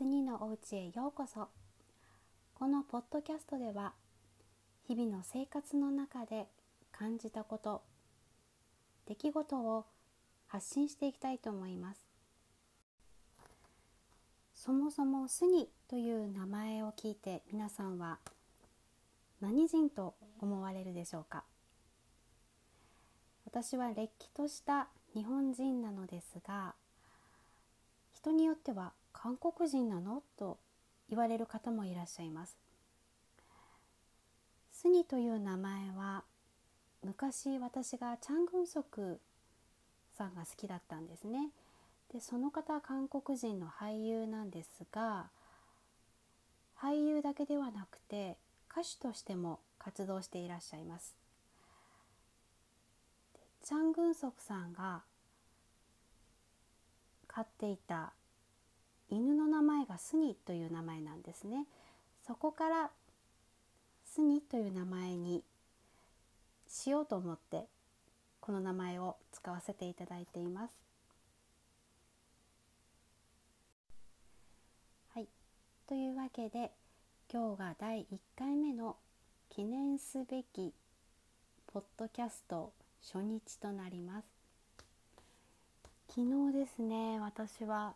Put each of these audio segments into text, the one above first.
スニーのお家へようこそ。このポッドキャストでは日々の生活の中で感じたこと出来事を発信していきたいと思います。そもそもスニという名前を聞いて皆さんは何人と思われるでしょうか？私はれっきとした日本人なのですが人によっては韓国人なの？と言われる方もいらっしゃいます。スニという名前は昔私がチャン・グンソクさんが好きだったんですね。でその方は韓国人の俳優なんですが俳優だけではなくて歌手としても活動していらっしゃいます。チャン・グンソクさんが飼っていた犬の名前がスニという名前なんですね。そこからスニという名前にしようと思ってこの名前を使わせていただいています。はい。というわけで今日が第1回目の記念すべきポッドキャスト初日となります。昨日ですね私は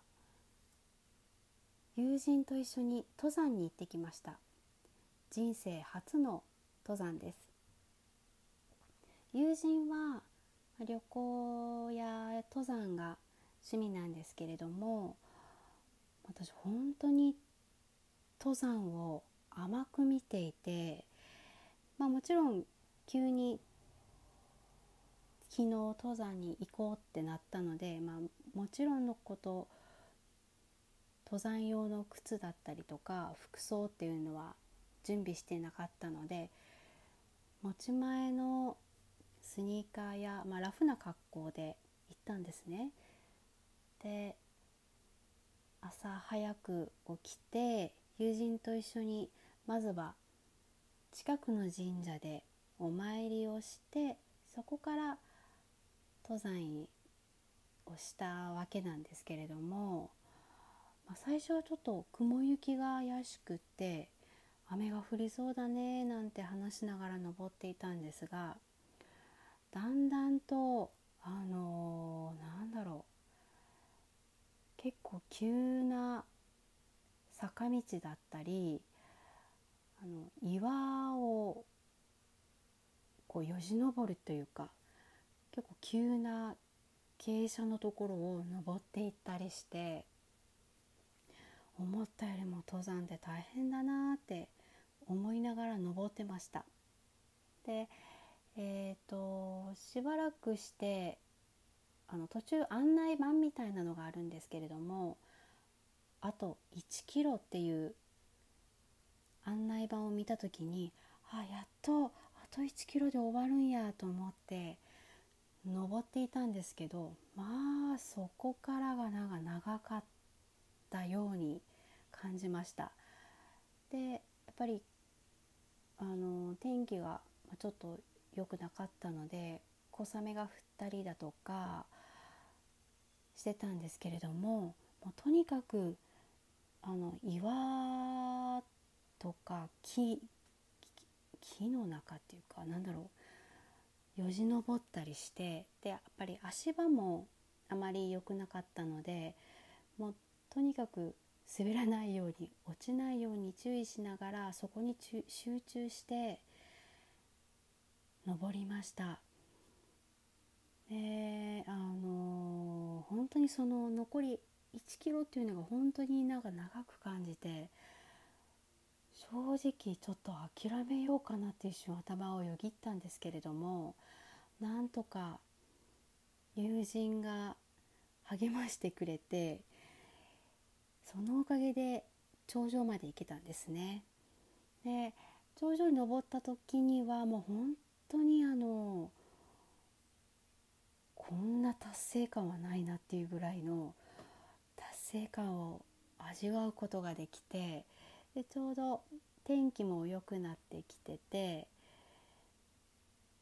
友人と一緒に登山に行ってきました。人生初の登山です。友人は旅行や登山が趣味なんですけれども私本当に登山を甘く見ていて、まあ、もちろん急に昨日登山に行こうってなったので、まあ、もちろんのこと登山用の靴だったりとか服装っていうのは準備してなかったので持ち前のスニーカーや、まあ、ラフな格好で行ったんですね。で朝早く起きて友人と一緒にまずは近くの神社でお参りをしてそこから登山をしたわけなんですけれども、まあ、最初はちょっと雲行きが怪しくって雨が降りそうだねなんて話しながら登っていたんですがだんだんとあのー、なんだろう結構急な坂道だったりあの岩をこうよじ登るというか結構急な傾斜のところを登っていったりして思ったよりも登山で大変だなって思いながら登ってました。でえーと、しばらくしてあの途中案内板みたいなのがあるんですけれどもあと1キロっていう案内板を見た時にあやっとあと1キロで終わるんやと思って登っていたんですけどまあそこからがなんか長かったように感じました。でやっぱりあの天気がちょっと良くなかったので小雨が降ったりだとかしてたんですけれどももうとにかくあの岩とか木木の中っていうかなんだろうよじ登ったりしてでやっぱり足場もあまり良くなかったのでもうとにかく滑らないように落ちないように注意しながらそこに集中して登りました。であのー、本当にその残り1キロっていうのが本当になんか長く感じて正直ちょっと諦めようかなって一瞬頭をよぎったんですけれどもなんとか友人が励ましてくれてそのおかげで頂上まで行けたんですね。で頂上に登った時にはもう本当にあのこんな達成感はないなっていうぐらいの達成感を味わうことができてでちょうど天気も良くなってきてて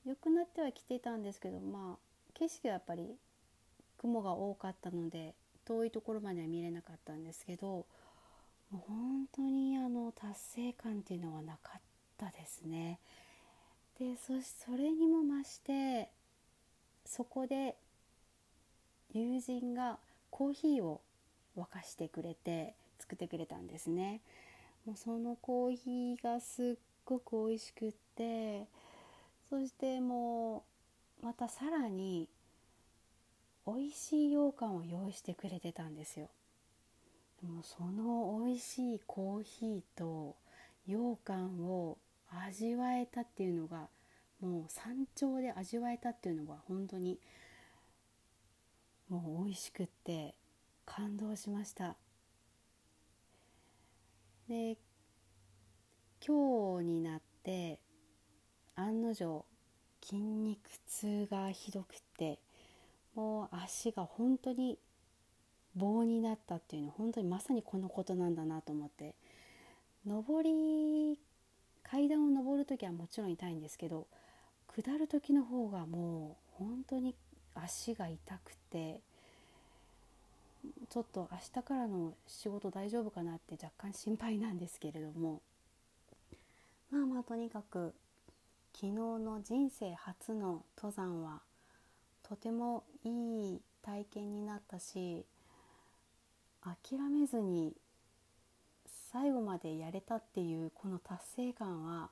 良くなってはきてたんですけどまあ景色はやっぱり雲が多かったので遠いところまでは見れなかったんですけど本当にあの達成感っていうのはなかったですね。でそそれにも増してそこで友人がコーヒーを沸かしてくれて作ってくれたんですね。もうそのコーヒーがすっごく美味しくってそしてもうまたさらに美味しい羊羹を用意してくれてたんですよ。でもその美味しいコーヒーと羊羹を味わえたっていうのがもう山頂で味わえたっていうのが本当にもう美味しくって感動しましたで今日になって案の定筋肉痛がひどくってもう足が本当に棒になったっていうのは本当にまさにこのことなんだなと思って。上り階段を上る時はもちろん痛いんですけど下る時の方がもう本当に足が痛くてちょっと明日からの仕事大丈夫かなって若干心配なんですけれども。まあまあとにかく昨日の人生初の登山はとてもいい体験になったし諦めずに最後までやれたっていうこの達成感は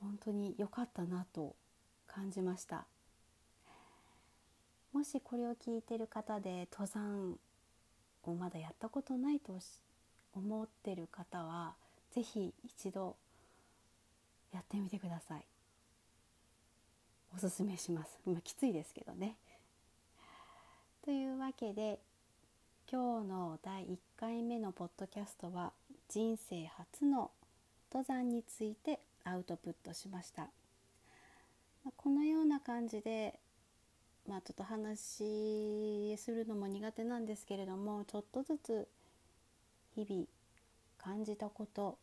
本当に良かったなと感じました。もしこれを聞いてる方で登山をまだやったことないと思ってる方は是非一度やってみてください。おすすめします。まあ、きついですけどね。というわけで今日の第1回目のポッドキャストは人生初の登山についてアウトプットしました、ま、このような感じでまあちょっと話するのも苦手なんですけれどもちょっとずつ日々感じたこと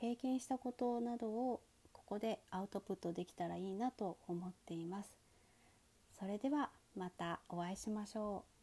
経験したことなどをこでアウトプットできたらいいなと思っています。それではまたお会いしましょう。